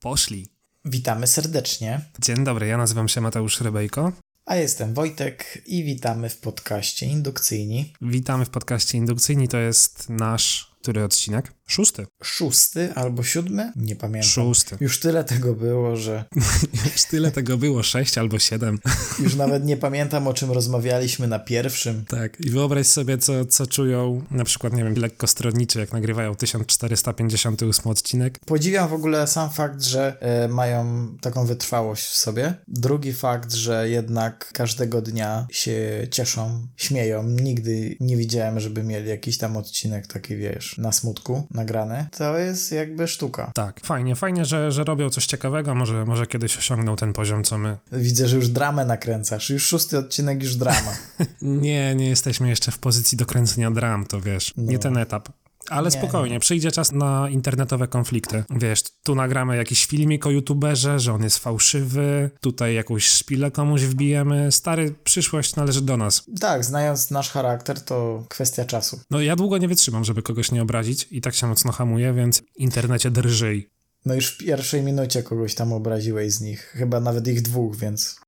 Poszli. Witamy serdecznie. Dzień dobry, ja nazywam się Mateusz Rebejko. A jestem Wojtek i witamy w podcaście Indukcyjni. Witamy w podcaście Indukcyjni, to jest nasz który odcinek? Szósty. Szósty albo siódmy? Nie pamiętam. Szósty. Już tyle tego było, że. Już tyle tego było, sześć albo siedem. Już nawet nie pamiętam, o czym rozmawialiśmy na pierwszym. Tak, i wyobraź sobie, co, co czują na przykład, nie wiem, lekkostronniczy, jak nagrywają 1458 odcinek. Podziwiam w ogóle sam fakt, że e, mają taką wytrwałość w sobie. Drugi fakt, że jednak każdego dnia się cieszą, śmieją. Nigdy nie widziałem, żeby mieli jakiś tam odcinek taki, wiesz, na smutku nagrane, to jest jakby sztuka. Tak, fajnie, fajnie, że, że robią coś ciekawego, może, może kiedyś osiągną ten poziom, co my. Widzę, że już dramę nakręcasz, już szósty odcinek, już drama. nie, nie jesteśmy jeszcze w pozycji do kręcenia dram, to wiesz, no. nie ten etap. Ale nie, spokojnie, nie. przyjdzie czas na internetowe konflikty. Wiesz, tu nagramy jakiś filmik o youtuberze, że on jest fałszywy, tutaj jakąś szpilę komuś wbijemy. Stary, przyszłość należy do nas. Tak, znając nasz charakter, to kwestia czasu. No ja długo nie wytrzymam, żeby kogoś nie obrazić i tak się mocno hamuję, więc internecie drżyj. No już w pierwszej minucie kogoś tam obraziłeś z nich, chyba nawet ich dwóch, więc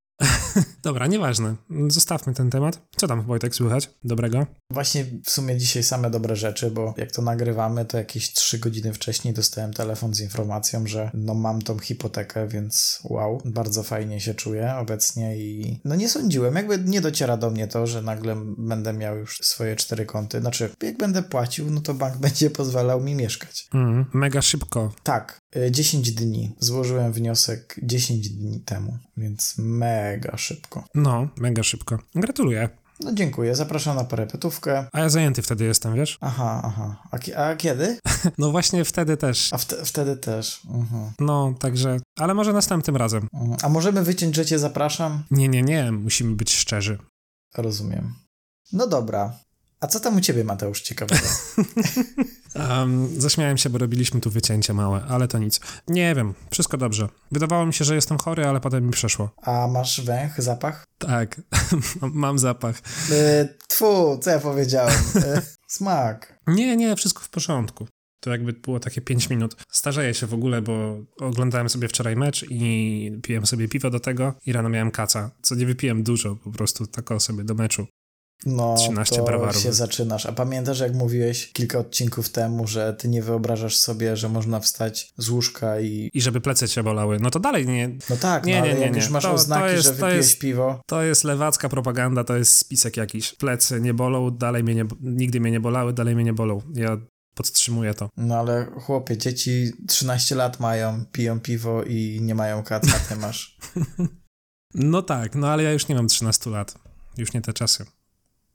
Dobra, nieważne. Zostawmy ten temat. Co tam, Wojtek, słychać? Dobrego? Właśnie w sumie dzisiaj same dobre rzeczy, bo jak to nagrywamy, to jakieś trzy godziny wcześniej dostałem telefon z informacją, że no mam tą hipotekę, więc wow, bardzo fajnie się czuję obecnie i no nie sądziłem, jakby nie dociera do mnie to, że nagle będę miał już swoje cztery konty. Znaczy, jak będę płacił, no to bank będzie pozwalał mi mieszkać. Mm, mega szybko. Tak, 10 y, dni. Złożyłem wniosek 10 dni temu, więc mega szybko. No, mega szybko. Gratuluję. No dziękuję, zapraszam na parepetówkę. A ja zajęty wtedy jestem, wiesz? Aha, aha. A, a kiedy? no właśnie wtedy też. A wte wtedy też. Uh-huh. No, także, ale może następnym razem. Uh-huh. A możemy wyciąć, że cię zapraszam? Nie, nie, nie, musimy być szczerzy. Rozumiem. No dobra. A co tam u ciebie, Mateusz, ciekawego? um, zaśmiałem się, bo robiliśmy tu wycięcie małe, ale to nic. Nie wiem, wszystko dobrze. Wydawało mi się, że jestem chory, ale potem mi przeszło. A masz węch, zapach? Tak, mam zapach. Yy, tfu, co ja powiedziałem? Yy, smak. Nie, nie, wszystko w porządku. To jakby było takie 5 minut. Starzeję się w ogóle, bo oglądałem sobie wczoraj mecz i piłem sobie piwo do tego i rano miałem kaca, co nie wypiłem dużo, po prostu tako sobie do meczu. No, 13 to brawarów. się zaczynasz. A pamiętasz, jak mówiłeś kilka odcinków temu, że ty nie wyobrażasz sobie, że można wstać z łóżka i... I żeby plecy cię bolały. No to dalej nie... No tak, nie, no, nie, nie, jak nie. już masz to, oznaki, to jest, że wypijesz jest, piwo... To jest lewacka propaganda, to jest spisek jakiś. Plecy nie bolą, dalej mnie nie... Nigdy mnie nie bolały, dalej mnie nie bolą. Ja podtrzymuję to. No ale chłopie, dzieci 13 lat mają, piją piwo i nie mają kaca, ty masz. no tak, no ale ja już nie mam 13 lat. Już nie te czasy.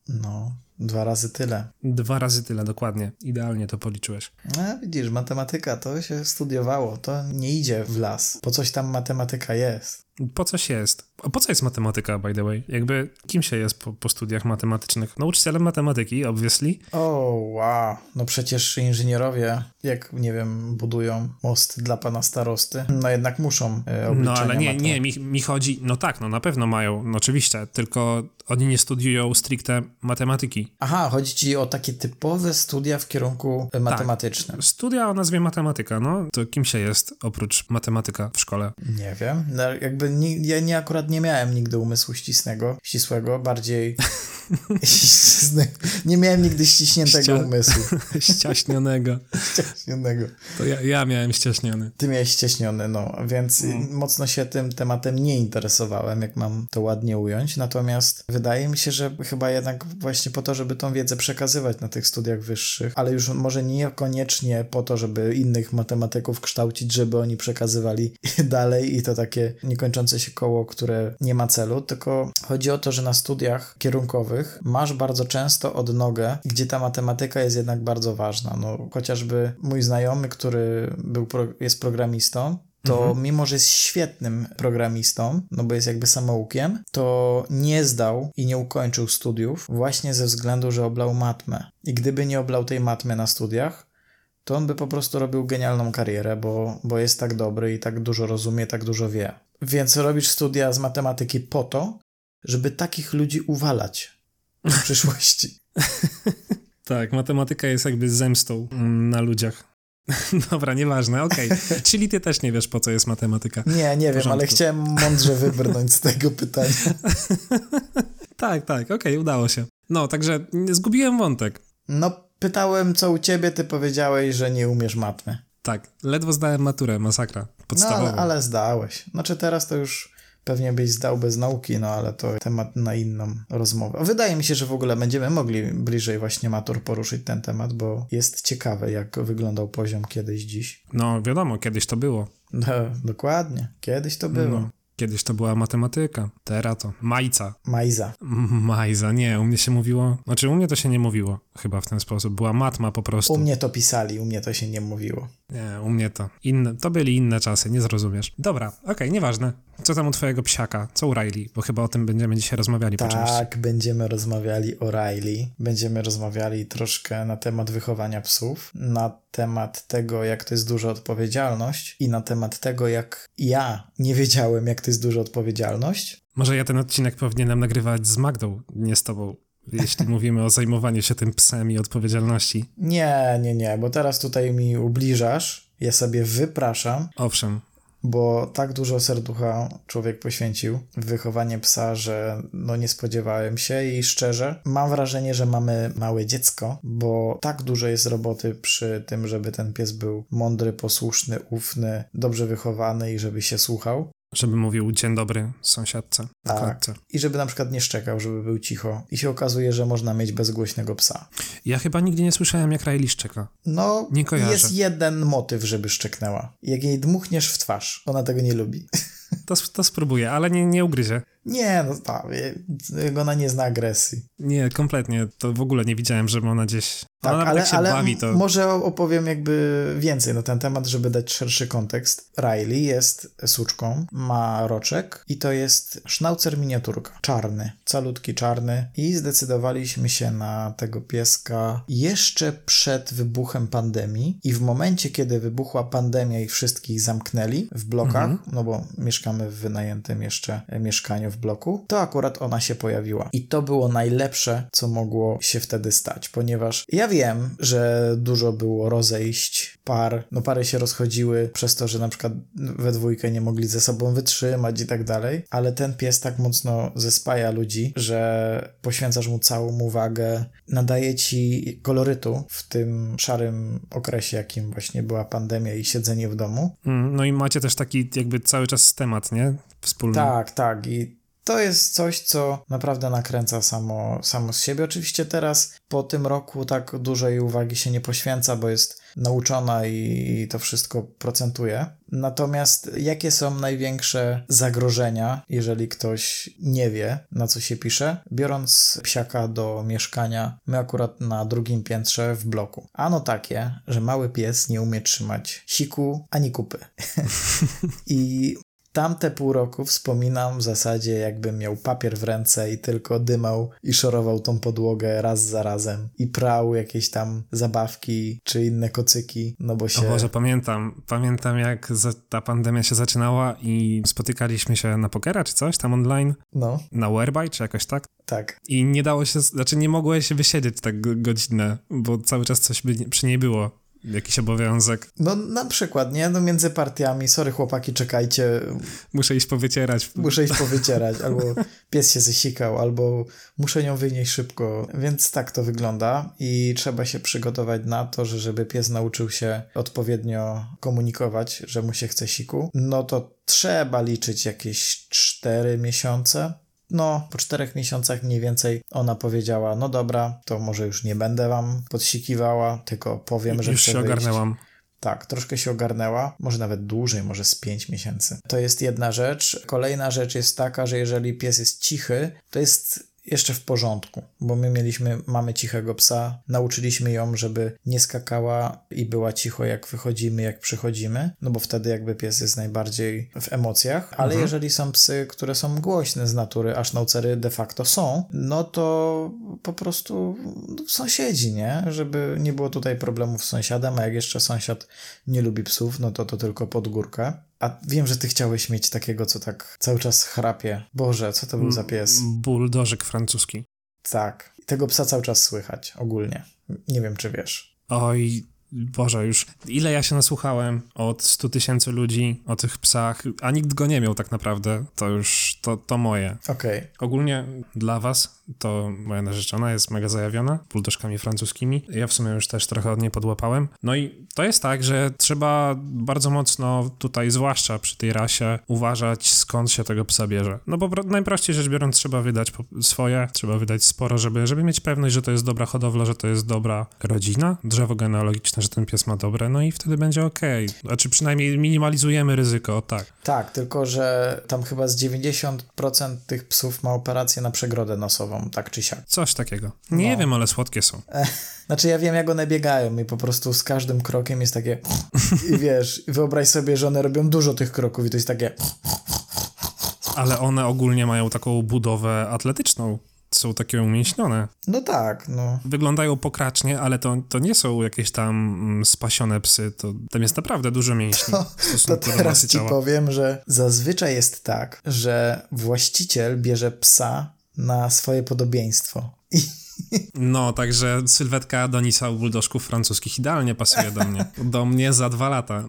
No, dwa razy tyle. Dwa razy tyle, dokładnie. Idealnie to policzyłeś. No, widzisz, matematyka to się studiowało, to nie idzie w las. Po coś tam matematyka jest. Po coś jest. A po co jest matematyka, by the way? Jakby kim się jest po, po studiach matematycznych? Nauczycielem matematyki, obviously. O, wow. No przecież inżynierowie, jak, nie wiem, budują most dla pana starosty, no jednak muszą e, No ale nie, nie, mi, mi chodzi, no tak, no na pewno mają, no oczywiście, tylko oni nie studiują stricte matematyki. Aha, chodzi ci o takie typowe studia w kierunku e, matematycznym. Tak, studia o nazwie matematyka, no. To kim się jest oprócz matematyka w szkole? Nie wiem, no, jakby nie, ja nie akurat nie miałem nigdy umysłu ścisłego, ścisłego, bardziej nie miałem nigdy ściśniętego Ścia... umysłu. Ściaśnionego. Ściaśnionego. To ja, ja miałem ściaśniony. Ty miałeś ściaśniony, no, więc no. mocno się tym tematem nie interesowałem, jak mam to ładnie ująć, natomiast wydaje mi się, że chyba jednak właśnie po to, żeby tą wiedzę przekazywać na tych studiach wyższych, ale już może niekoniecznie po to, żeby innych matematyków kształcić, żeby oni przekazywali dalej i to takie niekończące się koło, które nie ma celu, tylko chodzi o to, że na studiach kierunkowych masz bardzo często odnogę, gdzie ta matematyka jest jednak bardzo ważna. No, chociażby mój znajomy, który był, jest programistą, to mhm. mimo, że jest świetnym programistą, no bo jest jakby samoukiem, to nie zdał i nie ukończył studiów właśnie ze względu, że oblał matmę. I gdyby nie oblał tej matmy na studiach, to on by po prostu robił genialną karierę, bo, bo jest tak dobry i tak dużo rozumie, tak dużo wie. Więc robisz studia z matematyki po to, żeby takich ludzi uwalać w przyszłości. tak, matematyka jest jakby zemstą na ludziach. Dobra, nieważne, okej. Okay. Czyli ty też nie wiesz, po co jest matematyka. Nie, nie wiem, ale chciałem mądrze wybrnąć z tego pytania. tak, tak, okej, okay, udało się. No, także zgubiłem wątek. No, pytałem, co u ciebie, ty powiedziałeś, że nie umiesz matmy. Tak, ledwo zdałem maturę, masakra, podstawową. No, ale, ale zdałeś. Znaczy teraz to już pewnie byś zdał bez nauki, no ale to temat na inną rozmowę. Wydaje mi się, że w ogóle będziemy mogli bliżej właśnie matur poruszyć ten temat, bo jest ciekawe, jak wyglądał poziom kiedyś dziś. No wiadomo, kiedyś to było. No, dokładnie, kiedyś to było. No. Kiedyś to była matematyka, teraz to majca. Majza. Majza, nie, u mnie się mówiło, znaczy u mnie to się nie mówiło chyba w ten sposób, była matma po prostu. U mnie to pisali, u mnie to się nie mówiło. Nie, u mnie to. Inne, to byli inne czasy, nie zrozumiesz. Dobra, okej, okay, nieważne. Co tam u twojego psiaka? Co u Riley? Bo chyba o tym będziemy dzisiaj rozmawiali tak, po części. Tak, będziemy rozmawiali o Riley. Będziemy rozmawiali troszkę na temat wychowania psów, na temat tego, jak to jest duża odpowiedzialność i na temat tego, jak ja nie wiedziałem, jak to jest duża odpowiedzialność. Może ja ten odcinek powinienem nagrywać z Magdą, nie z tobą jeśli mówimy o zajmowaniu się tym psem i odpowiedzialności. Nie, nie, nie, bo teraz tutaj mi ubliżasz, ja sobie wypraszam. Owszem. Bo tak dużo serducha człowiek poświęcił w wychowanie psa, że no nie spodziewałem się i szczerze mam wrażenie, że mamy małe dziecko, bo tak dużo jest roboty przy tym, żeby ten pies był mądry, posłuszny, ufny, dobrze wychowany i żeby się słuchał, żeby mówił dzień dobry sąsiadce tak. klatce. I żeby na przykład nie szczekał, żeby był cicho. I się okazuje, że można mieć bezgłośnego psa. Ja chyba nigdy nie słyszałem, jak Riley szczeka. No, nie kojarzę. jest jeden motyw, żeby szczeknęła. Jak jej dmuchniesz w twarz, ona tego nie lubi. To, to spróbuję, ale nie, nie ugryzie. Nie, no tak, ona nie zna agresji. Nie, kompletnie. To w ogóle nie widziałem, żeby ona gdzieś... Tak, ona ale, się ale bawi, to... może opowiem jakby więcej na ten temat, żeby dać szerszy kontekst. Riley jest suczką, ma roczek i to jest sznaucer miniaturka. Czarny, calutki czarny i zdecydowaliśmy się na tego pieska jeszcze przed wybuchem pandemii i w momencie, kiedy wybuchła pandemia i wszystkich zamknęli w blokach, mhm. no bo mieszkamy w wynajętym jeszcze mieszkaniu w bloku, to akurat ona się pojawiła. I to było najlepsze, co mogło się wtedy stać, ponieważ ja wiem, że dużo było rozejść par, no pary się rozchodziły przez to, że na przykład we dwójkę nie mogli ze sobą wytrzymać i tak dalej, ale ten pies tak mocno zespaja ludzi, że poświęcasz mu całą uwagę, nadaje ci kolorytu w tym szarym okresie, jakim właśnie była pandemia i siedzenie w domu. Mm, no i macie też taki jakby cały czas temat, nie? Wspólny. Tak, tak i to jest coś, co naprawdę nakręca samo, samo z siebie. Oczywiście teraz po tym roku tak dużej uwagi się nie poświęca, bo jest nauczona i to wszystko procentuje. Natomiast jakie są największe zagrożenia, jeżeli ktoś nie wie, na co się pisze? Biorąc psiaka do mieszkania, my akurat na drugim piętrze w bloku. Ano takie, że mały pies nie umie trzymać siku ani kupy. I Tamte pół roku wspominam w zasadzie, jakbym miał papier w ręce i tylko dymał i szorował tą podłogę raz za razem i prał jakieś tam zabawki czy inne kocyki, no bo się... O Boże, pamiętam, pamiętam jak ta pandemia się zaczynała i spotykaliśmy się na pokera czy coś tam online. No. Na Whereby czy jakoś tak? Tak. I nie dało się, znaczy nie mogłeś się wysiedzieć tak godzinę, bo cały czas coś by przy niej było jakiś obowiązek. No na przykład, nie? No między partiami, sorry chłopaki, czekajcie. Muszę iść powycierać. Muszę iść powycierać, albo pies się zesikał, albo muszę nią wynieść szybko. Więc tak to wygląda i trzeba się przygotować na to, że żeby pies nauczył się odpowiednio komunikować, że mu się chce siku, no to trzeba liczyć jakieś 4 miesiące no, po czterech miesiącach mniej więcej ona powiedziała, no dobra, to może już nie będę wam podsikiwała, tylko powiem, że Już się ogarnęłam. Tak, troszkę się ogarnęła, może nawet dłużej, może z 5 miesięcy. To jest jedna rzecz. Kolejna rzecz jest taka, że jeżeli pies jest cichy, to jest jeszcze w porządku, bo my mieliśmy, mamy cichego psa, nauczyliśmy ją, żeby nie skakała i była cicho jak wychodzimy, jak przychodzimy, no bo wtedy jakby pies jest najbardziej w emocjach, ale mhm. jeżeli są psy, które są głośne z natury, aż naucery de facto są, no to po prostu sąsiedzi, nie? Żeby nie było tutaj problemów z sąsiadem, a jak jeszcze sąsiad nie lubi psów, no to to tylko pod górkę. A wiem, że ty chciałeś mieć takiego, co tak cały czas chrapie. Boże, co to był za pies? Buldożyk francuski. Tak. Tego psa cały czas słychać, ogólnie. Nie wiem, czy wiesz. Oj, Boże, już ile ja się nasłuchałem od 100 tysięcy ludzi o tych psach, a nikt go nie miał tak naprawdę, to już, to, to moje. Okej. Okay. Ogólnie dla was, to moja narzeczona jest mega zajawiona buldożkami francuskimi. Ja w sumie już też trochę od niej podłapałem. No i to jest tak, że trzeba bardzo mocno tutaj, zwłaszcza przy tej rasie, uważać skąd się tego psa bierze. No bo najprościej rzecz biorąc trzeba wydać swoje, trzeba wydać sporo, żeby, żeby mieć pewność, że to jest dobra hodowla, że to jest dobra rodzina, drzewo genealogiczne, że ten pies ma dobre, no i wtedy będzie ok. Znaczy przynajmniej minimalizujemy ryzyko, tak. Tak, tylko że tam chyba z 90% tych psów ma operację na przegrodę nosową, tak czy siak. Coś takiego. Nie no. wiem, ale słodkie są. Znaczy ja wiem, jak one biegają i po prostu z każdym krokiem jest takie i wiesz, wyobraź sobie, że one robią dużo tych kroków i to jest takie ale one ogólnie mają taką budowę atletyczną są takie umięśnione. No tak, no. Wyglądają pokracznie, ale to, to nie są jakieś tam mm, spasione psy, to tam jest naprawdę dużo mięśni. To, to teraz ci ciała. powiem, że zazwyczaj jest tak, że właściciel bierze psa na swoje podobieństwo. I no, także sylwetka Adonisa u buldożków francuskich idealnie pasuje do mnie. Do mnie za dwa lata.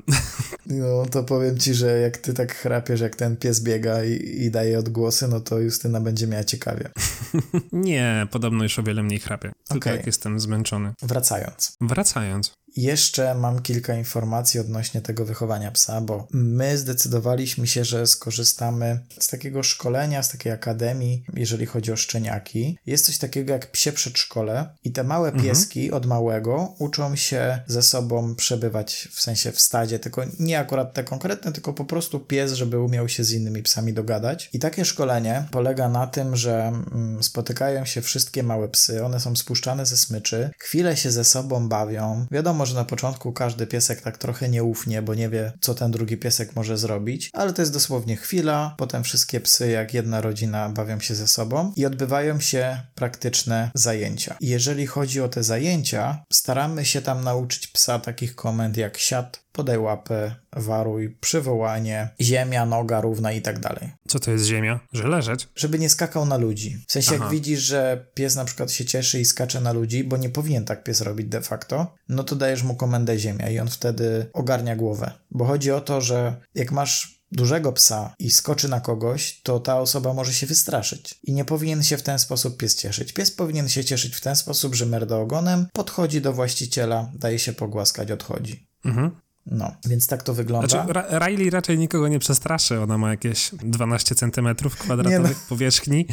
No, to powiem ci, że jak ty tak chrapiesz, jak ten pies biega i, i daje odgłosy, no to Justyna będzie miała ciekawie. Nie, podobno już o wiele mniej chrapie. Tylko okay. jak jestem zmęczony. Wracając. Wracając. Jeszcze mam kilka informacji odnośnie tego wychowania psa, bo my zdecydowaliśmy się, że skorzystamy z takiego szkolenia, z takiej akademii, jeżeli chodzi o szczeniaki. Jest coś takiego jak psie przedszkole i te małe mhm. pieski mhm. od małego uczą się ze sobą przebywać w sensie w stadzie, tylko nie akurat te konkretne, tylko po prostu pies, żeby umiał się z innymi psami dogadać. I takie szkolenie polega na tym, że mm, spotykają się wszystkie małe psy, one są spuszczane ze smyczy, chwilę się ze sobą bawią. Wiadomo, może na początku każdy piesek tak trochę nieufnie, bo nie wie, co ten drugi piesek może zrobić, ale to jest dosłownie chwila, potem wszystkie psy, jak jedna rodzina, bawią się ze sobą i odbywają się praktyczne zajęcia. jeżeli chodzi o te zajęcia, staramy się tam nauczyć psa takich komend jak siad, podaj łapę, waruj, przywołanie, ziemia, noga równa i tak dalej. Co to jest ziemia? Że leżeć? Żeby nie skakał na ludzi. W sensie Aha. jak widzisz, że pies na przykład się cieszy i skacze na ludzi, bo nie powinien tak pies robić de facto, no to dajesz mu komendę ziemia i on wtedy ogarnia głowę. Bo chodzi o to, że jak masz dużego psa i skoczy na kogoś, to ta osoba może się wystraszyć. I nie powinien się w ten sposób pies cieszyć. Pies powinien się cieszyć w ten sposób, że merda ogonem podchodzi do właściciela, daje się pogłaskać, odchodzi. Mhm. No, więc tak to wygląda. Znaczy, Ra Riley raczej nikogo nie przestraszy, ona ma jakieś 12 centymetrów kwadratowych no. powierzchni.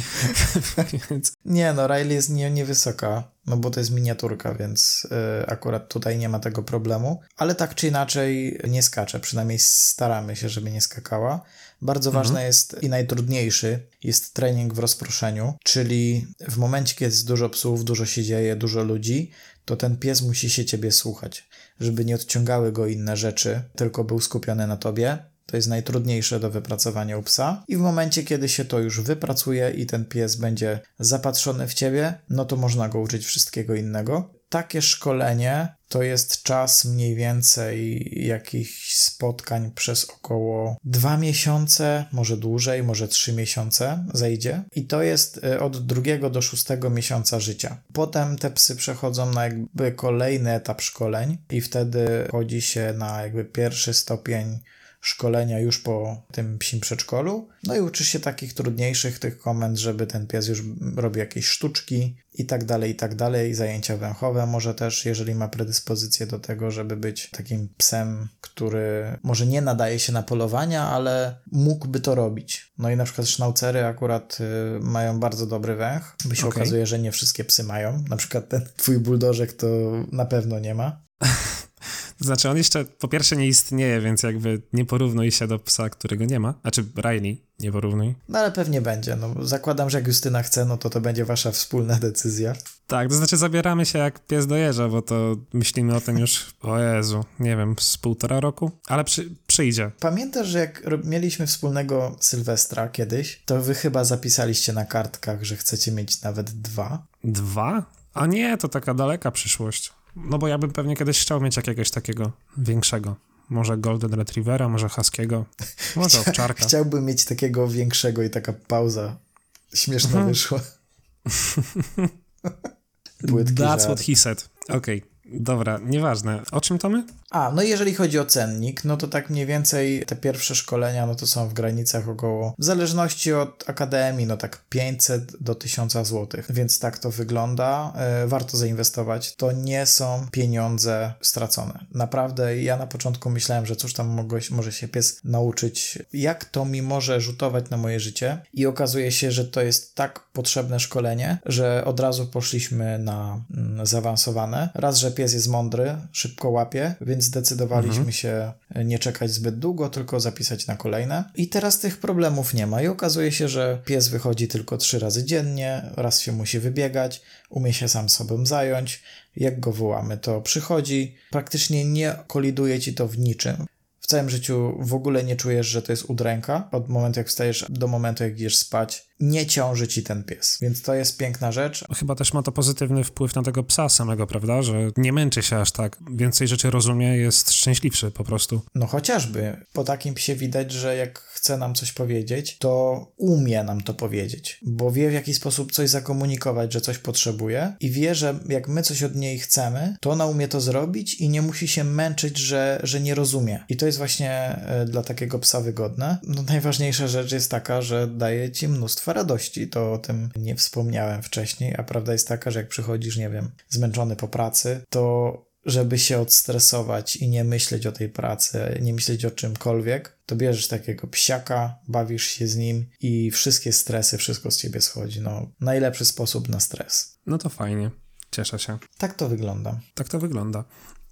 więc... Nie no, Riley jest nie, niewysoka, no bo to jest miniaturka, więc y, akurat tutaj nie ma tego problemu, ale tak czy inaczej nie skacze, przynajmniej staramy się, żeby nie skakała. Bardzo mhm. ważne jest i najtrudniejszy jest trening w rozproszeniu, czyli w momencie, kiedy jest dużo psów, dużo się dzieje, dużo ludzi, to ten pies musi się ciebie słuchać żeby nie odciągały go inne rzeczy, tylko był skupiony na tobie. To jest najtrudniejsze do wypracowania u psa. I w momencie, kiedy się to już wypracuje i ten pies będzie zapatrzony w ciebie, no to można go uczyć wszystkiego innego takie szkolenie to jest czas mniej więcej jakichś spotkań przez około dwa miesiące, może dłużej, może trzy miesiące zejdzie. I to jest y, od drugiego do szóstego miesiąca życia. Potem te psy przechodzą na jakby kolejny etap szkoleń i wtedy chodzi się na jakby pierwszy stopień szkolenia już po tym psim przedszkolu. No i uczysz się takich trudniejszych tych komend, żeby ten pies już robił jakieś sztuczki i tak dalej, i tak dalej. Zajęcia węchowe może też, jeżeli ma predyspozycję do tego, żeby być takim psem, który może nie nadaje się na polowania, ale mógłby to robić. No i na przykład sznaucery akurat y, mają bardzo dobry węch, by się okay. okazuje, że nie wszystkie psy mają. Na przykład ten twój buldożek to na pewno nie ma. Znaczy, on jeszcze po pierwsze nie istnieje, więc jakby nie porównuj się do psa, którego nie ma. Znaczy, Riley, nie porównuj. No ale pewnie będzie. No, zakładam, że jak Justyna chce, no to to będzie wasza wspólna decyzja. Tak, to znaczy zabieramy się jak pies dojeżdża, bo to myślimy o tym już, o Jezu, nie wiem, z półtora roku, ale przy, przyjdzie. Pamiętasz, że jak mieliśmy wspólnego Sylwestra kiedyś, to wy chyba zapisaliście na kartkach, że chcecie mieć nawet dwa? Dwa? A nie, to taka daleka przyszłość. No bo ja bym pewnie kiedyś chciał mieć jakiegoś takiego większego. Może Golden Retrievera, może Haskiego, może Owczarka. Chciałbym mieć takiego większego i taka pauza śmieszna mhm. wyszła. That's what he said. Okej. Okay. Dobra, nieważne. O czym to my? A, no jeżeli chodzi o cennik, no to tak mniej więcej te pierwsze szkolenia, no to są w granicach około, w zależności od akademii, no tak 500 do 1000 zł, więc tak to wygląda. E, warto zainwestować. To nie są pieniądze stracone. Naprawdę, ja na początku myślałem, że cóż tam mogło, może się pies nauczyć, jak to mi może rzutować na moje życie i okazuje się, że to jest tak potrzebne szkolenie, że od razu poszliśmy na mm, zaawansowane. Raz, że pies jest mądry, szybko łapie, więc zdecydowaliśmy mhm. się nie czekać zbyt długo, tylko zapisać na kolejne. I teraz tych problemów nie ma i okazuje się, że pies wychodzi tylko trzy razy dziennie, raz się musi wybiegać, umie się sam sobą zająć. Jak go wołamy, to przychodzi. Praktycznie nie koliduje ci to w niczym. W całym życiu w ogóle nie czujesz, że to jest udręka. Od momentu, jak wstajesz do momentu, jak idziesz spać, nie ciąży ci ten pies, więc to jest piękna rzecz. Chyba też ma to pozytywny wpływ na tego psa samego, prawda? Że nie męczy się aż tak, więcej rzeczy rozumie, jest szczęśliwszy po prostu. No chociażby. Po takim psie widać, że jak chce nam coś powiedzieć, to umie nam to powiedzieć, bo wie w jaki sposób coś zakomunikować, że coś potrzebuje i wie, że jak my coś od niej chcemy, to ona umie to zrobić i nie musi się męczyć, że, że nie rozumie. I to jest właśnie e, dla takiego psa wygodne. No najważniejsza rzecz jest taka, że daje ci mnóstwo radości. To o tym nie wspomniałem wcześniej, a prawda jest taka, że jak przychodzisz, nie wiem, zmęczony po pracy, to żeby się odstresować i nie myśleć o tej pracy, nie myśleć o czymkolwiek, to bierzesz takiego psiaka, bawisz się z nim i wszystkie stresy, wszystko z ciebie schodzi. No, najlepszy sposób na stres. No to fajnie. Cieszę się. Tak to wygląda. Tak to wygląda.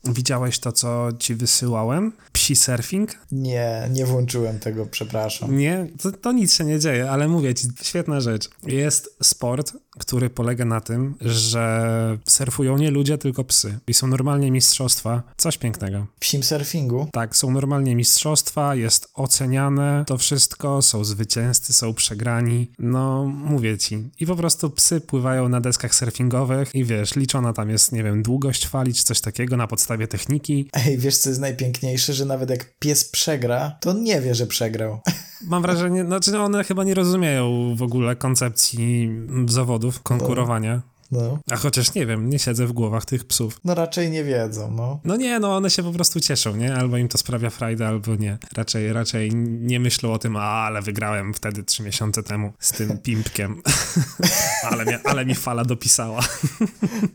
Widziałeś to, co ci wysyłałem? Psi surfing? Nie, nie włączyłem tego, przepraszam. Nie, to, to nic się nie dzieje, ale mówię ci, świetna rzecz. Jest sport, który polega na tym, że surfują nie ludzie, tylko psy. I są normalnie mistrzostwa. Coś pięknego. Psim surfingu? Tak, są normalnie mistrzostwa, jest oceniane to wszystko, są zwycięzcy, są przegrani. No, mówię ci. I po prostu psy pływają na deskach surfingowych i wiesz, liczona tam jest, nie wiem, długość fali czy coś takiego na podstawie techniki. Ej, wiesz co jest najpiękniejsze, że nawet jak pies przegra, to on nie wie, że przegrał. Mam wrażenie, znaczy one chyba nie rozumieją w ogóle koncepcji zawodów, konkurowania. No. A chociaż nie wiem, nie siedzę w głowach tych psów. No raczej nie wiedzą, no. No nie, no one się po prostu cieszą, nie? Albo im to sprawia frajdę, albo nie. Raczej, raczej nie myślą o tym, a ale wygrałem wtedy trzy miesiące temu z tym pimpkiem. ale, mnie, ale mi fala dopisała.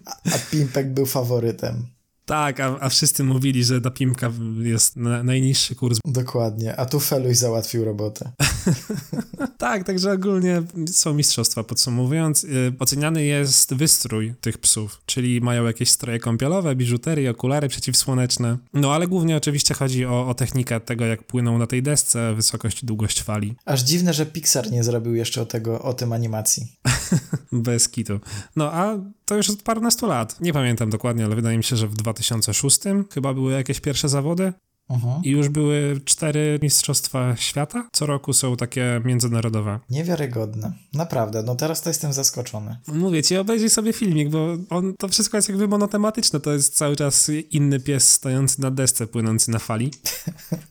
a, a pimpek był faworytem. Tak, a, a wszyscy mówili, że ta Pimka jest na, najniższy kurs. Dokładnie, a tu Feluś załatwił robotę. tak, także ogólnie są mistrzostwa, podsumowując. Yy, oceniany jest wystrój tych psów, czyli mają jakieś stroje kąpielowe, biżuterię, okulary przeciwsłoneczne. No ale głównie oczywiście chodzi o, o technikę tego, jak płyną na tej desce, wysokość i długość fali. Aż dziwne, że Pixar nie zrobił jeszcze o, tego, o tym animacji. Bez kitu. No a to już od parunastu lat. Nie pamiętam dokładnie, ale wydaje mi się, że w 2006 chyba były jakieś pierwsze zawody. Mhm. I już były cztery Mistrzostwa Świata. Co roku są takie międzynarodowe. Niewiarygodne. Naprawdę, no teraz to jestem zaskoczony. Mówię ci, obejrzyj sobie filmik, bo on, to wszystko jest jakby monotematyczne. To jest cały czas inny pies stojący na desce, płynący na fali.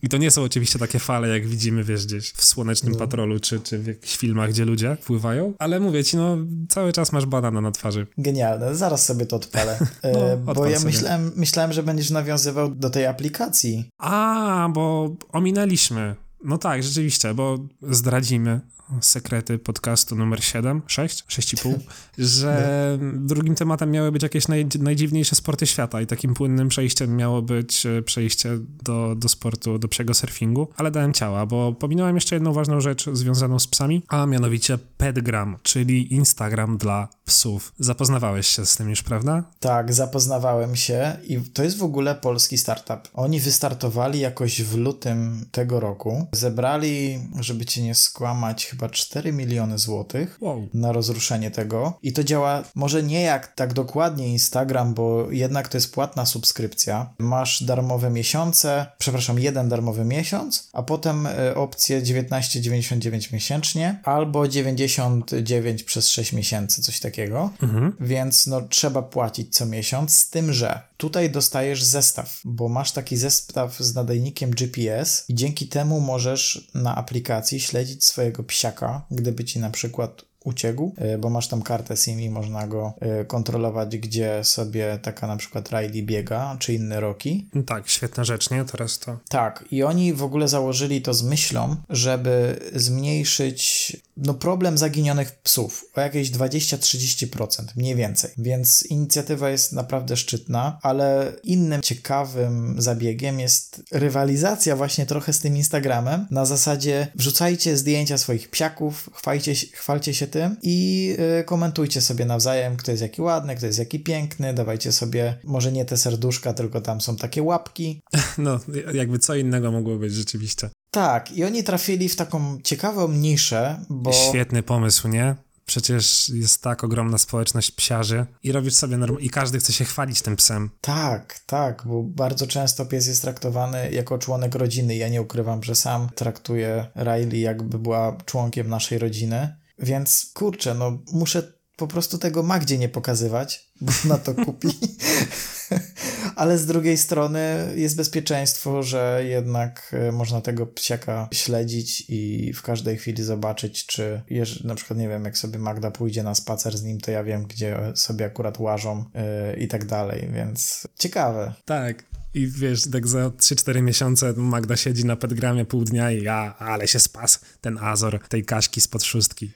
I to nie są oczywiście takie fale, jak widzimy, wiesz, gdzieś w Słonecznym no. Patrolu, czy, czy w jakichś filmach, gdzie ludzie pływają. Ale mówię ci, no cały czas masz banana na twarzy. Genialne, zaraz sobie to odpalę. no, bo ja myślałem, myślałem, że będziesz nawiązywał do tej aplikacji. A, bo ominęliśmy. No tak, rzeczywiście, bo zdradzimy sekrety podcastu numer 7, 6, 6,5, że drugim tematem miały być jakieś naj, najdziwniejsze sporty świata i takim płynnym przejściem miało być e, przejście do, do sportu, do psiego surfingu, ale dałem ciała, bo pominąłem jeszcze jedną ważną rzecz związaną z psami, a mianowicie Petgram, czyli Instagram dla psów. Zapoznawałeś się z tym już, prawda? Tak, zapoznawałem się i to jest w ogóle polski startup. Oni wystartowali jakoś w lutym tego roku. Zebrali, żeby cię nie skłamać, chyba 4 miliony złotych wow. na rozruszenie tego. I to działa może nie jak tak dokładnie Instagram, bo jednak to jest płatna subskrypcja. Masz darmowe miesiące, przepraszam, jeden darmowy miesiąc, a potem y, opcję 19,99 miesięcznie albo 99 przez 6 miesięcy, coś takiego mhm. więc no trzeba płacić co miesiąc, z tym, że tutaj dostajesz zestaw, bo masz taki zestaw z nadajnikiem GPS i dzięki temu możesz na aplikacji śledzić swojego psiaka, gdyby ci na przykład uciekł, y, bo masz tam kartę SIM i można go y, kontrolować, gdzie sobie taka na przykład Riley biega, czy inny Rocky. Tak, świetna rzecz, nie? Teraz to. Tak, i oni w ogóle założyli to z myślą, żeby zmniejszyć no, problem zaginionych psów o jakieś 20-30%, mniej więcej. Więc inicjatywa jest naprawdę szczytna, ale innym ciekawym zabiegiem jest rywalizacja właśnie trochę z tym Instagramem. Na zasadzie wrzucajcie zdjęcia swoich psiaków, chwalcie, chwalcie się tym i yy, komentujcie sobie nawzajem, kto jest jaki ładny, kto jest jaki piękny, dawajcie sobie może nie te serduszka, tylko tam są takie łapki. No, jakby co innego mogło być rzeczywiście. Tak, i oni trafili w taką ciekawą niszę, bo... Świetny pomysł, nie? Przecież jest tak ogromna społeczność psiarzy i robisz sobie norm- i każdy chce się chwalić tym psem. Tak, tak, bo bardzo często pies jest traktowany jako członek rodziny. Ja nie ukrywam, że sam traktuję Riley jakby była członkiem naszej rodziny. Więc kurczę, no muszę po prostu tego Magdzie nie pokazywać, bo na to kupi. Ale z drugiej strony jest bezpieczeństwo, że jednak e, można tego psiaka śledzić i w każdej chwili zobaczyć, czy jeż, na przykład, nie wiem, jak sobie Magda pójdzie na spacer z nim, to ja wiem, gdzie sobie akurat łażą yy, i tak dalej, więc ciekawe. Tak. I wiesz, tak za 3-4 miesiące Magda siedzi na petgramie pół dnia i ja, ale się spas ten Azor tej Kaśki spod szóstki.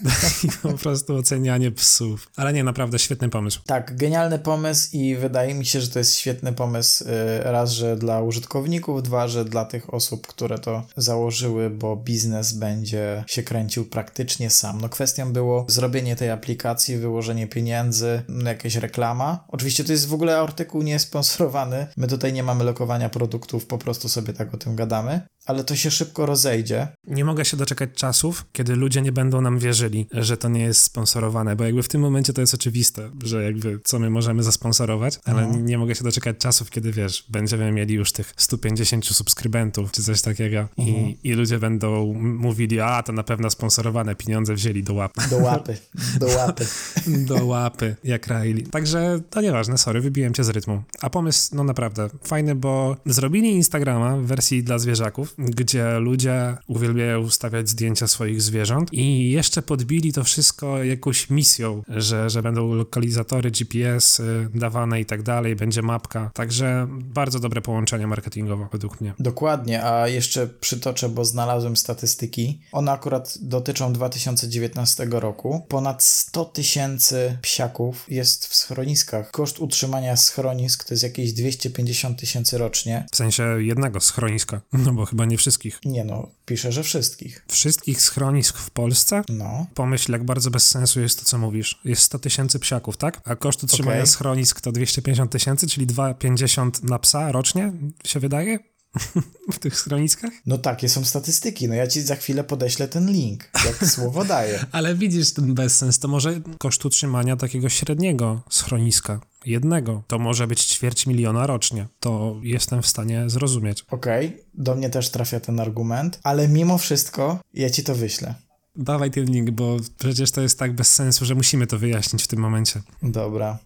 Po prostu ocenianie psów. Ale nie, naprawdę świetny pomysł. Tak, genialny pomysł i wydaje mi się, że to jest świetny pomysł y, raz, że dla użytkowników, dwa, że dla tych osób, które to założyły, bo biznes będzie się kręcił praktycznie sam. No kwestią było zrobienie tej aplikacji, wyłożenie pieniędzy, jakaś reklama. Oczywiście to jest w ogóle artykuł niesponsorowany. My tutaj nie mamy lokowania produktów, po prostu sobie tak o tym gadamy ale to się szybko rozejdzie. Nie mogę się doczekać czasów, kiedy ludzie nie będą nam wierzyli, że to nie jest sponsorowane, bo jakby w tym momencie to jest oczywiste, że jakby co my możemy zasponsorować, ale nie, nie, mogę się doczekać czasów, kiedy wiesz, będziemy mieli już tych 150 subskrybentów czy coś takiego i, mhm. i ludzie będą mówili, a to na pewno sponsorowane, pieniądze wzięli do łapy. Do łapy, do łapy. do łapy, jak Riley. Także to nieważne, sorry, wybiłem cię z rytmu. A pomysł, no naprawdę, fajny, bo zrobili Instagrama w wersji dla zwierzaków, gdzie ludzie uwielbiają stawiać zdjęcia swoich zwierząt i jeszcze podbili to wszystko jakąś misją, że, że będą lokalizatory GPS y, dawane i tak dalej, będzie mapka. Także bardzo dobre połączenie marketingowe według mnie. Dokładnie, a jeszcze przytoczę, bo znalazłem statystyki. One akurat dotyczą 2019 roku. Ponad 100 tysięcy psiaków jest w schroniskach. Koszt utrzymania schronisk to jest jakieś 250 tysięcy rocznie. W sensie jednego schroniska, no bo chyba nie wszystkich. Nie no, pisze, że wszystkich. Wszystkich schronisk w Polsce? No. Pomyśl, jak bardzo bez sensu jest to, co mówisz. Jest 100 tysięcy psiaków, tak? A koszt utrzymania okay. schronisk to 250 tysięcy, czyli 2,50 na psa rocznie, się wydaje? w tych schroniskach? No takie są statystyki. No ja ci za chwilę podeślę ten link, jak słowo daję. Ale widzisz ten bezsens. To może koszt utrzymania takiego średniego schroniska jednego. To może być ćwierć miliona rocznie. To jestem w stanie zrozumieć. Okej, okay. do mnie też trafia ten argument, ale mimo wszystko ja ci to wyślę. Dawaj ten link, bo przecież to jest tak bez sensu, że musimy to wyjaśnić w tym momencie. Dobra.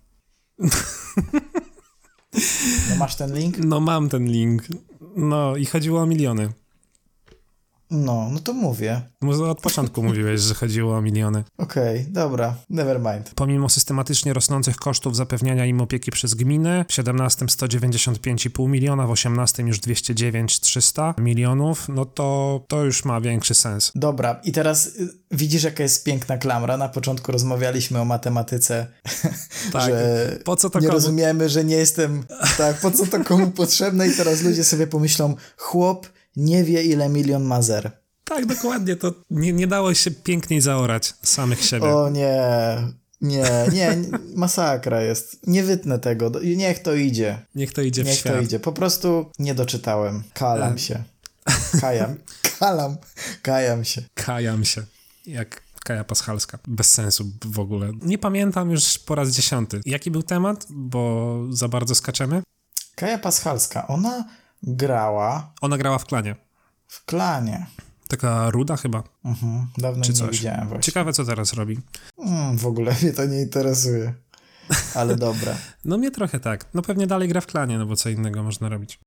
No masz ten link? No mam ten link. No i chodziło o miliony. No, no to mówię. Może od początku mówiłeś, że chodziło o miliony. Okej, okay, dobra, never mind. Pomimo systematycznie rosnących kosztów zapewniania im opieki przez gminy, w 17 195,5 miliona, w 18 już 209 300 milionów, no to to już ma większy sens. Dobra, i teraz y, widzisz jaka jest piękna klamra. Na początku rozmawialiśmy o matematyce, tak, że po co to nie komu? rozumiemy, że nie jestem, tak, po co to komu potrzebne i teraz ludzie sobie pomyślą, chłop nie wie, ile milion ma zer. Tak, dokładnie. To nie, nie dało się piękniej zaorać samych siebie. O nie, nie, nie, masakra jest. Nie wytnę tego. Niech to idzie. Niech to idzie Niech w świat. to idzie. Po prostu nie doczytałem. Kalam e. się. Kajam. Kalam. Kajam się. Kajam się. Jak Kaja Paschalska. Bez sensu w ogóle. Nie pamiętam już po raz dziesiąty. Jaki był temat? Bo za bardzo skaczemy. Kaja Paschalska. Ona grała. Ona grała w klanie. W klanie. Taka ruda chyba. Mhm, dawno Czy nie widziałem właśnie. Ciekawe, co teraz robi. Mm, w ogóle mnie to nie interesuje. Ale dobra. no mnie trochę tak. No pewnie dalej gra w klanie, no bo co innego można robić.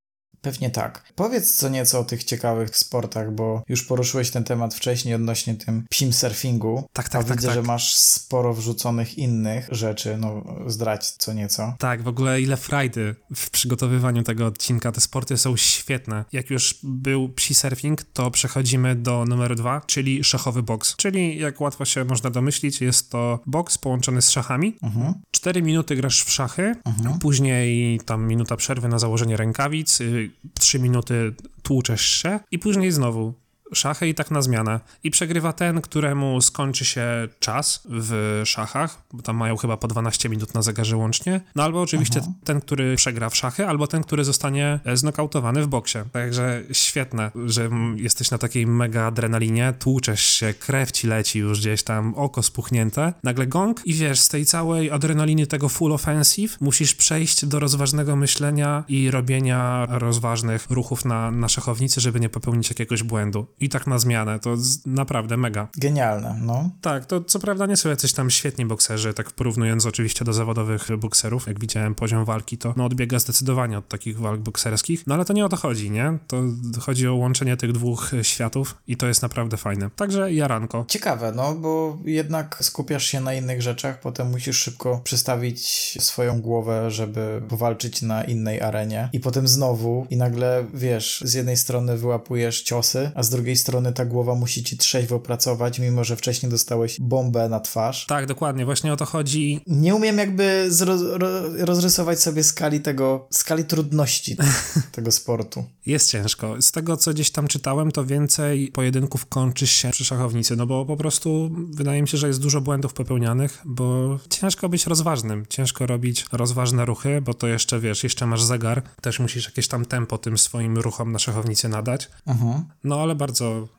Pewnie tak. Powiedz co nieco o tych ciekawych sportach, bo już poruszyłeś ten temat wcześniej odnośnie tym psim surfingu. Tak, tak, a tak, widzę, tak. że masz sporo wrzuconych innych rzeczy, no zdrać co nieco. Tak, w ogóle ile frajdy w przygotowywaniu tego odcinka. Te sporty są świetne. Jak już był psi surfing, to przechodzimy do numeru dwa, czyli szachowy boks. Czyli jak łatwo się można domyślić, jest to boks połączony z szachami. Mhm. Cztery minuty grasz w szachy, później tam minuta przerwy na założenie rękawic, y, trzy minuty tłuczesz się i później znowu szachy i tak na zmianę. I przegrywa ten, któremu skończy się czas w szachach, bo tam mają chyba po 12 minut na zegarze łącznie. No albo oczywiście ten, który przegra w szachy, albo ten, który zostanie e, znokautowany w boksie. Także świetne, że jesteś na takiej mega adrenalinie, tłuczesz się, krew ci leci już gdzieś tam, oko spuchnięte. Nagle gong i wiesz, z tej całej adrenaliny tego full offensive musisz przejść do rozważnego myślenia i robienia rozważnych ruchów na, na szachownicy, żeby nie popełnić jakiegoś błędu. I tak na zmianę, to naprawdę mega. Genialne, no. Tak, to co prawda nie są jacyś tam świetni bokserzy, tak porównując oczywiście do zawodowych bokserów, jak widziałem poziom walki, to no, odbiega zdecydowanie od takich walk bokserskich, no ale to nie o to chodzi, nie? To chodzi o łączenie tych dwóch światów i to jest naprawdę fajne. Także jaranko. Ciekawe, no, bo jednak skupiasz się na innych rzeczach, potem musisz szybko przestawić swoją głowę, żeby powalczyć na innej arenie i potem znowu i nagle, wiesz, z jednej strony wyłapujesz ciosy, a z drugiej strony ta głowa musi ci trzeźwo pracować, mimo że wcześniej dostałeś bombę na twarz. Tak, dokładnie, właśnie o to chodzi. Nie umiem jakby zro- ro- rozrysować sobie skali tego, skali trudności tego sportu. Jest ciężko. Z tego, co gdzieś tam czytałem, to więcej pojedynków kończy się przy szachownicy, no bo po prostu wydaje mi się, że jest dużo błędów popełnianych, bo ciężko być rozważnym, ciężko robić rozważne ruchy, bo to jeszcze, wiesz, jeszcze masz zegar, też musisz jakieś tam tempo tym swoim ruchom na szachownicy nadać. Mhm. No ale bardzo,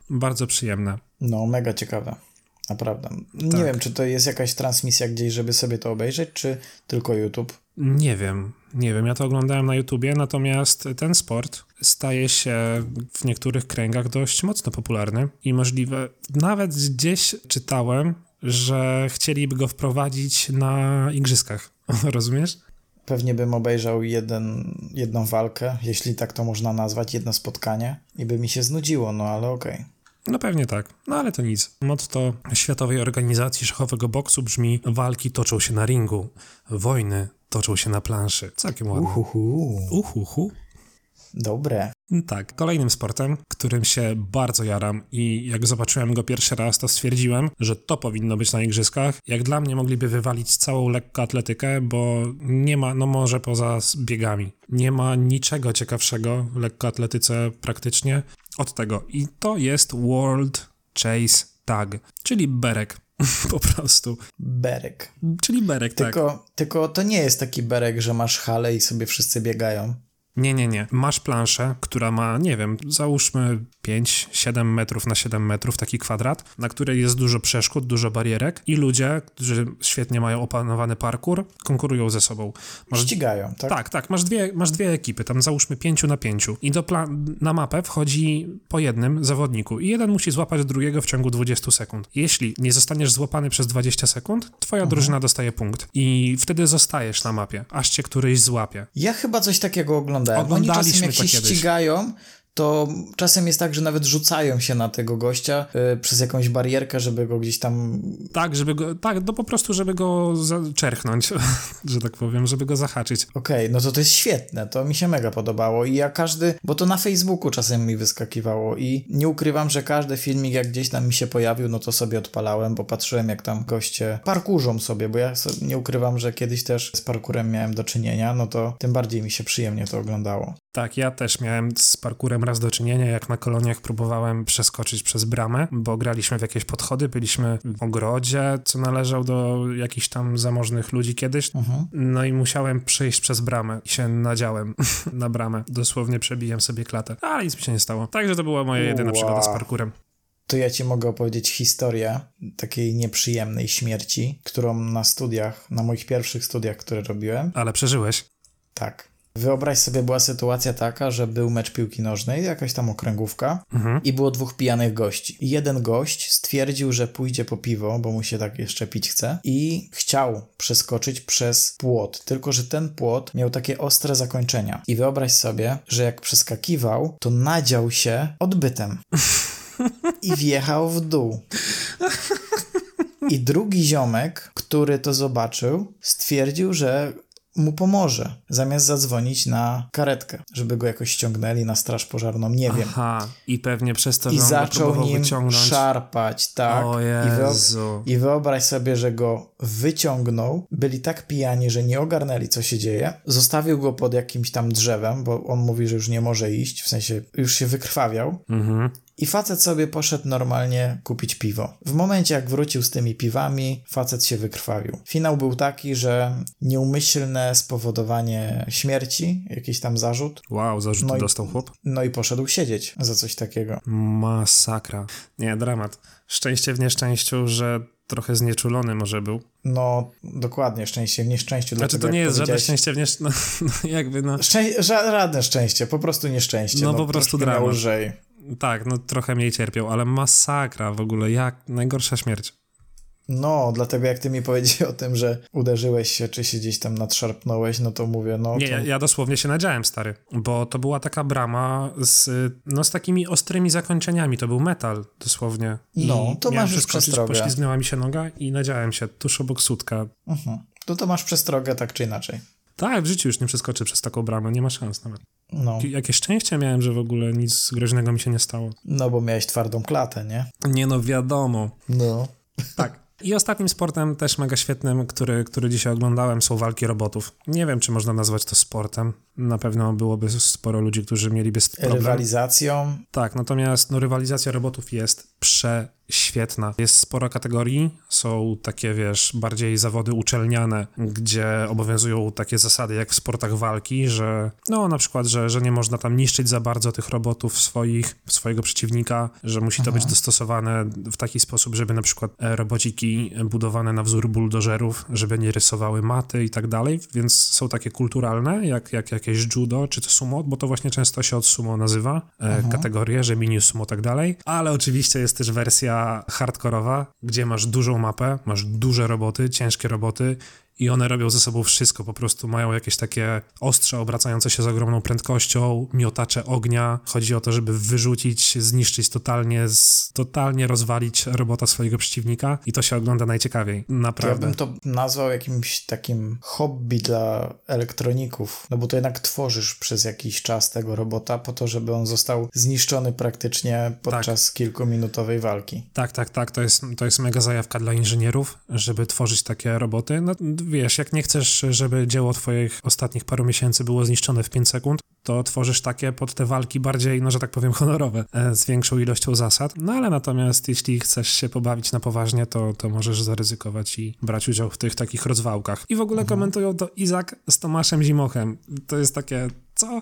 bardzo przyjemne. No, mega ciekawe. Naprawdę. Nie Tak. wiem, czy to jest jakaś transmisja gdzieś, żeby sobie to obejrzeć, czy tylko YouTube. Nie wiem, nie wiem, ja to oglądałem na YouTubie, natomiast ten sport staje się w niektórych kręgach dość mocno popularny i możliwe, nawet gdzieś czytałem, że chcieliby go wprowadzić na igrzyskach, rozumiesz? Pewnie bym obejrzał jeden, jedną walkę, jeśli tak to można nazwać, jedno spotkanie i by mi się znudziło, no ale okej. No pewnie tak, no ale to nic. Motto Światowej Organizacji Szachowego Boksu brzmi walki toczą się na ringu, wojny toczą się na planszy. Całkiem ładnie. Uhuhu. Uhuhu. Dobre. Tak, kolejnym sportem, którym się bardzo jaram i jak zobaczyłem go pierwszy raz, to stwierdziłem, że to powinno być na igrzyskach. Jak dla mnie mogliby wywalić całą lekkoatletykę, bo nie ma, no może poza biegami, nie ma niczego ciekawszego w lekkoatletyce praktycznie od tego. I to jest World Chase Tag, czyli berek. po prostu. Berek. Czyli berek, tak. Tylko, tylko to nie jest taki berek, że masz halę i sobie wszyscy biegają. Nie, nie, nie. Masz planszę, która ma, nie wiem, załóżmy 5-7 metrów na 7 metrów, taki kwadrat, na której jest dużo przeszkód, dużo barierek i ludzie, którzy świetnie mają opanowany parkour, konkurują ze sobą. Masz Ścigają, tak? tak, tak, masz dwie, masz dwie ekipy, tam załóżmy pięciu na pięciu i do pla- na mapę wchodzi po jednym zawodniku i jeden musi złapać drugiego w ciągu 20 sekund. Jeśli nie zostaniesz złapany przez 20 sekund, twoja Mhm. drużyna dostaje punkt i wtedy zostajesz na mapie, aż cię któryś złapie. Ja chyba coś takiego oglądałem. Oni Oglądaliśmy czasem jak się kiedyś. ścigają, to czasem jest tak, że nawet rzucają się na tego gościa y, przez jakąś barierkę, żeby go gdzieś tam... Tak, żeby go, tak, no po prostu, żeby go zaczerchnąć, że tak powiem, żeby go zahaczyć. Okej, no to to jest świetne, to mi się mega podobało i ja każdy, bo to na Facebooku czasem mi wyskakiwało i nie ukrywam, że każdy filmik jak gdzieś tam mi się pojawił, no to sobie odpalałem, bo patrzyłem jak tam goście parkurzą sobie, bo ja nie ukrywam, że kiedyś też z parkurem miałem do czynienia, no to tym bardziej mi się przyjemnie to oglądało. Tak, ja też miałem z parkurem raz do czynienia, jak na koloniach próbowałem przeskoczyć przez bramę, bo graliśmy w jakieś podchody, byliśmy w ogrodzie, co należał do jakichś tam zamożnych ludzi kiedyś, no i musiałem przejść przez bramę i się nadziałem na bramę. Dosłownie przebiłem sobie klatę, ale nic mi się nie stało. Także to była moja jedyna Wow. przygoda z parkurem. To ja ci mogę opowiedzieć historię takiej nieprzyjemnej śmierci, którą na studiach, na moich pierwszych studiach, które robiłem, Ale przeżyłeś. tak. Wyobraź sobie, była sytuacja taka, że był mecz piłki nożnej, jakaś tam okręgówka mhm. i było dwóch pijanych gości. I jeden gość stwierdził, że pójdzie po piwo, bo mu się tak jeszcze pić chce i chciał przeskoczyć przez płot, tylko że ten płot miał takie ostre zakończenia. I wyobraź sobie, że jak przeskakiwał, to nadział się odbytem. I wjechał w dół. I drugi ziomek, który to zobaczył, stwierdził, że mu pomoże, zamiast zadzwonić na karetkę, żeby go jakoś ściągnęli na straż pożarną, nie wiem. Aha, i pewnie przez to, I zaczął nim wyciągnąć. szarpać, tak. O I, Jezu. I wyobraź sobie, że go wyciągnął, byli tak pijani, że nie ogarnęli, co się dzieje. Zostawił go pod jakimś tam drzewem, bo on mówi, że już nie może iść, w sensie już się wykrwawiał. Mhm. I facet sobie poszedł normalnie kupić piwo. W momencie, jak wrócił z tymi piwami, facet się wykrwawił. Finał był taki, że nieumyślne spowodowanie śmierci, jakiś tam zarzut. Wow, zarzut No dostał chłop? No i poszedł siedzieć za coś takiego. Masakra. Nie, dramat. Szczęście w nieszczęściu, że trochę znieczulony może był. No, dokładnie, szczęście w nieszczęściu. Znaczy to nie jest żadne szczęście w nieszczęściu, no, no jakby no... Szczę... ża- żadne szczęście, po prostu nieszczęście. No, po prostu dramat. lżej. Tak, no trochę mniej cierpiał, ale masakra w ogóle, jak najgorsza śmierć. No, dlatego jak ty mi powiedziałeś o tym, że uderzyłeś się, czy się gdzieś tam nadszarpnąłeś, no to mówię, no Nie, to... ja, dosłownie się nadziałem, stary, bo to była taka brama z, no, z takimi ostrymi zakończeniami, to był metal dosłownie. I No, to miałem masz już przestrogę. Poślizgnęła mi się noga i nadziałem się tuż obok sutka. Mhm. No to masz przestrogę tak czy inaczej. Tak, w życiu już nie przeskoczy przez taką bramę, nie ma szans nawet. No, Jakie szczęście miałem, że w ogóle nic groźnego mi się nie stało. no bo miałeś twardą klatę, nie? Nie no, wiadomo. No. Tak. I ostatnim sportem, też mega świetnym, który, który dzisiaj oglądałem, są walki robotów. Nie wiem, czy można nazwać to sportem. Na pewno byłoby sporo ludzi, którzy mieliby problem. Rywalizacją. Tak, natomiast no, rywalizacja robotów jest prześwietna. Jest sporo kategorii, są takie, wiesz, bardziej zawody uczelniane, gdzie obowiązują takie zasady jak w sportach walki, że no na przykład, że, że nie można tam niszczyć za bardzo tych robotów swoich, swojego przeciwnika, że musi to być dostosowane w taki sposób, żeby na przykład e, robociki budowane na wzór buldożerów, żeby nie rysowały maty i tak dalej, więc są takie kulturalne, jak, jak jakieś judo czy to sumo, bo to właśnie często się od sumo nazywa, e, kategorie, że mini sumo tak dalej, ale oczywiście jest też wersja hardkorowa, gdzie masz dużą mapę, masz duże roboty, ciężkie roboty i one robią ze sobą wszystko, po prostu mają jakieś takie ostrze obracające się z ogromną prędkością, miotacze ognia. Chodzi o to, żeby wyrzucić, zniszczyć totalnie, z, totalnie rozwalić robota swojego przeciwnika i to się ogląda najciekawiej, To ja naprawdę. bym to nazwał jakimś takim hobby dla elektroników, no bo to jednak tworzysz przez jakiś czas tego robota po to, żeby on został zniszczony praktycznie podczas kilkuminutowej walki. Tak, tak, tak, to jest, to jest mega zajawka dla inżynierów, żeby tworzyć takie roboty. No wiesz, jak nie chcesz, żeby dzieło twoich ostatnich paru miesięcy było zniszczone w 5 sekund, to tworzysz takie pod te walki bardziej, no że tak powiem, honorowe, e, z większą ilością zasad. No ale natomiast jeśli chcesz się pobawić na poważnie, to, to możesz zaryzykować i brać udział w tych takich rozwałkach. I w ogóle komentują to Izak z Tomaszem Zimochem. To jest takie, co?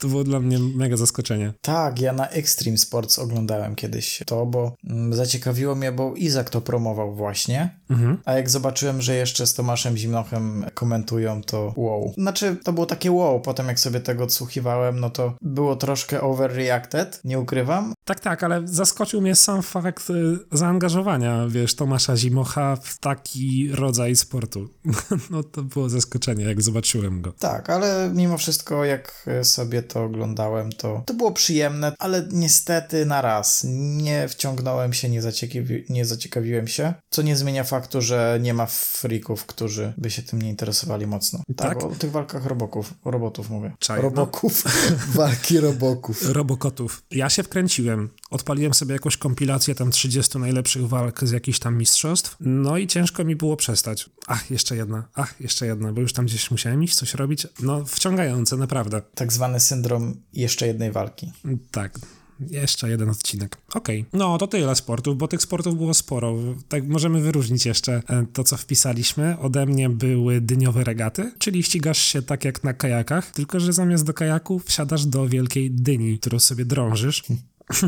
To było dla mnie mega zaskoczenie. Tak, ja na Extreme Sports oglądałem kiedyś to, bo mm, zaciekawiło mnie, bo Izak to promował właśnie, Mhm. a jak zobaczyłem, że jeszcze z Tomaszem Zimnochem komentują, to wow. Znaczy, to było takie wow, potem jak sobie tego odsłuchiwałem, no to było troszkę overreacted, nie ukrywam, Tak, tak, ale zaskoczył mnie sam fakt y, zaangażowania, wiesz, Tomasza Zimocha w taki rodzaj sportu. No to było zaskoczenie, jak zobaczyłem go. Tak, ale mimo wszystko, jak sobie to oglądałem, to, to było przyjemne, ale niestety na raz. Nie wciągnąłem się, nie, zaciekawi, nie zaciekawiłem się, co nie zmienia faktu, że nie ma freaków, którzy by się tym nie interesowali mocno. Tak, Tak? o tych walkach roboków, robotów mówię. Czaj, no. roboków. Walki roboków. Robokotów. Ja się wkręciłem. Odpaliłem sobie jakąś kompilację tam 30 najlepszych walk z jakichś tam mistrzostw. No i ciężko mi było przestać. Ach, jeszcze jedna. Ach, jeszcze jedna, bo już tam gdzieś musiałem iść, coś robić. No, wciągające, naprawdę. Tak zwany syndrom jeszcze jednej walki. Tak. Jeszcze jeden odcinek. Okej. No, to tyle sportów, bo tych sportów było sporo. Tak możemy wyróżnić jeszcze e, to, co wpisaliśmy. Ode mnie były dyniowe regaty, czyli ścigasz się tak jak na kajakach, tylko że zamiast do kajaku wsiadasz do wielkiej dyni, którą sobie drążysz.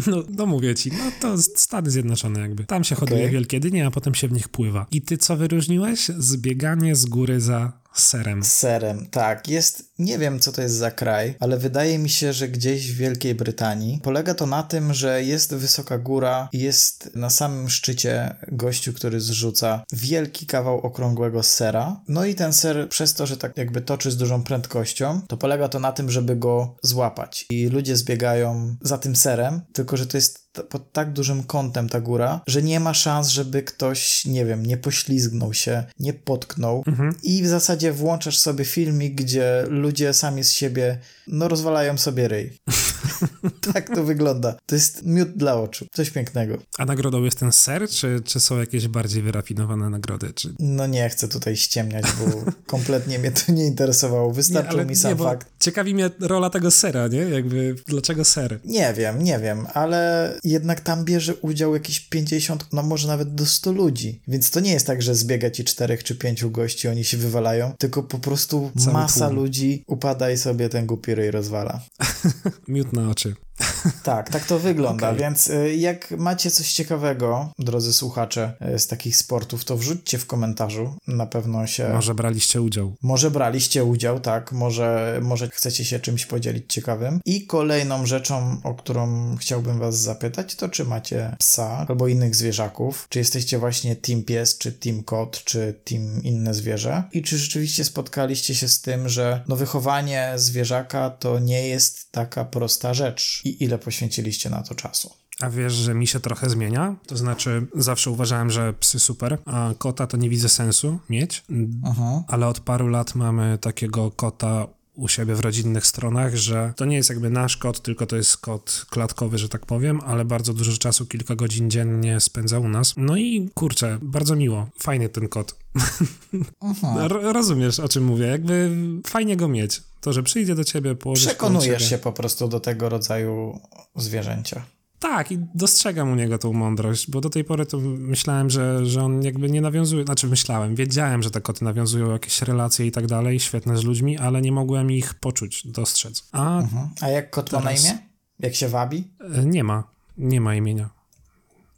No, no mówię ci, no to Stany Zjednoczone jakby. Tam się hoduje Okej. wielkie dynie, a potem się w nich pływa. I ty co wyróżniłeś? Zbieganie z góry za serem. Serem, tak. Jest, nie wiem co to jest za kraj, ale wydaje mi się, że gdzieś w Wielkiej Brytanii. Polega to na tym, że jest wysoka góra i jest na samym szczycie gościu, który zrzuca wielki kawał okrągłego sera. No i ten ser przez to, że tak jakby toczy z dużą prędkością, to polega to na tym, żeby go złapać. I ludzie zbiegają za tym serem, tylko że to jest pod tak dużym kątem ta góra, że nie ma szans, żeby ktoś, nie wiem, nie poślizgnął się, nie potknął. Mhm. I w zasadzie włączasz sobie filmik, gdzie ludzie sami z siebie, no, rozwalają sobie ryj. tak to wygląda. To jest miód dla oczu. Coś pięknego. A nagrodą jest ten ser, czy, czy są jakieś bardziej wyrafinowane nagrody? Czy... No nie chcę tutaj ściemniać, bo kompletnie mnie to nie interesowało. Wystarczył nie, mi sam nie, fakt. Ciekawi mnie rola tego sera, nie? Jakby, dlaczego ser? Nie wiem, nie wiem, ale jednak tam bierze udział jakieś 50, no może nawet do 100 ludzi. Więc to nie jest tak, że zbiega ci czterech czy pięciu gości, oni się wywalają, tylko po prostu Cały masa tłum. ludzi upada i sobie ten głupi ryj rozwala. Miód na oczy. Tak, tak to wygląda, okay. więc y, jak macie coś ciekawego, drodzy słuchacze, y, z takich sportów, to wrzućcie w komentarzu, na pewno się... Może braliście udział. Może braliście udział, tak, może, może chcecie się czymś podzielić ciekawym. I kolejną rzeczą, o którą chciałbym was zapytać, to czy macie psa albo innych zwierzaków, czy jesteście właśnie team pies, czy team kot, czy team inne zwierzę i czy rzeczywiście spotkaliście się z tym, że no wychowanie zwierzaka to nie jest taka prosta rzecz i ile poświęciliście na to czasu? A wiesz, że mi się trochę zmienia? To znaczy, zawsze uważałem, że psy super, a kota to nie widzę sensu mieć, Aha. ale od paru lat mamy takiego kota u siebie w rodzinnych stronach, że to nie jest jakby nasz kot, tylko to jest kot klatkowy, że tak powiem, ale bardzo dużo czasu, kilka godzin dziennie spędza u nas. No i kurczę, bardzo miło, fajny ten kot. Rozumiesz, o czym mówię, jakby fajnie go mieć. To, że przyjdzie do ciebie, położysz Przekonujesz się po prostu do tego rodzaju zwierzęcia. Tak, i dostrzegam u niego tą mądrość, bo do tej pory to myślałem, że, że on jakby nie nawiązuje, znaczy myślałem, wiedziałem, że te koty nawiązują jakieś relacje i tak dalej, świetne z ludźmi, ale nie mogłem ich poczuć, dostrzec. A, mhm. A jak kot teraz... ma na imię? Jak się wabi? E, nie ma, nie ma imienia.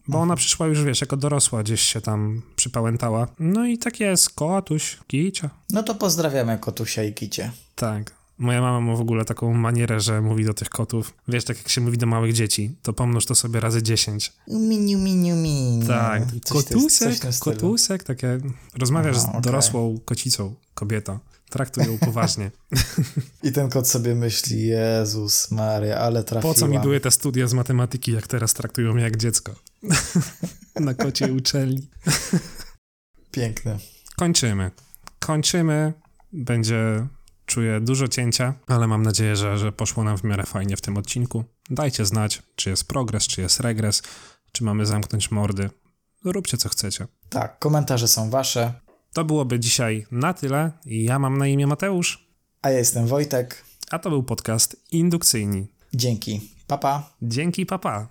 Bo ona przyszła już, wiesz, jako dorosła, gdzieś się tam przypałętała. No i tak jest, kotuś, kicia. No to pozdrawiamy kotusia i kicie. Tak. Moja mama ma w ogóle taką manierę, że mówi do tych kotów, wiesz, tak jak się mówi do małych dzieci, to pomnóż to sobie razy dziesięć. Miniu, miniu, miniu. Tak, coś kotusek, coś kotusek, takie, rozmawiasz Aha, z dorosłą okay. kocicą, kobieta, traktuj ją poważnie. I ten kot sobie myśli, Jezus Maria, ale trafiłam. Po co mi były te studia z matematyki, jak teraz traktują mnie jak dziecko? Na kocie uczelni. Piękne. Kończymy. Kończymy. Będzie Czuję dużo cięcia, ale mam nadzieję, że, że poszło nam w miarę fajnie w tym odcinku. Dajcie znać, czy jest progres, czy jest regres, czy mamy zamknąć mordy. Róbcie co chcecie. Tak, komentarze są wasze. To byłoby dzisiaj na tyle. Ja mam na imię Mateusz. A ja jestem Wojtek. A to był podcast Indukcyjni. Dzięki. Papa. Dzięki, papa.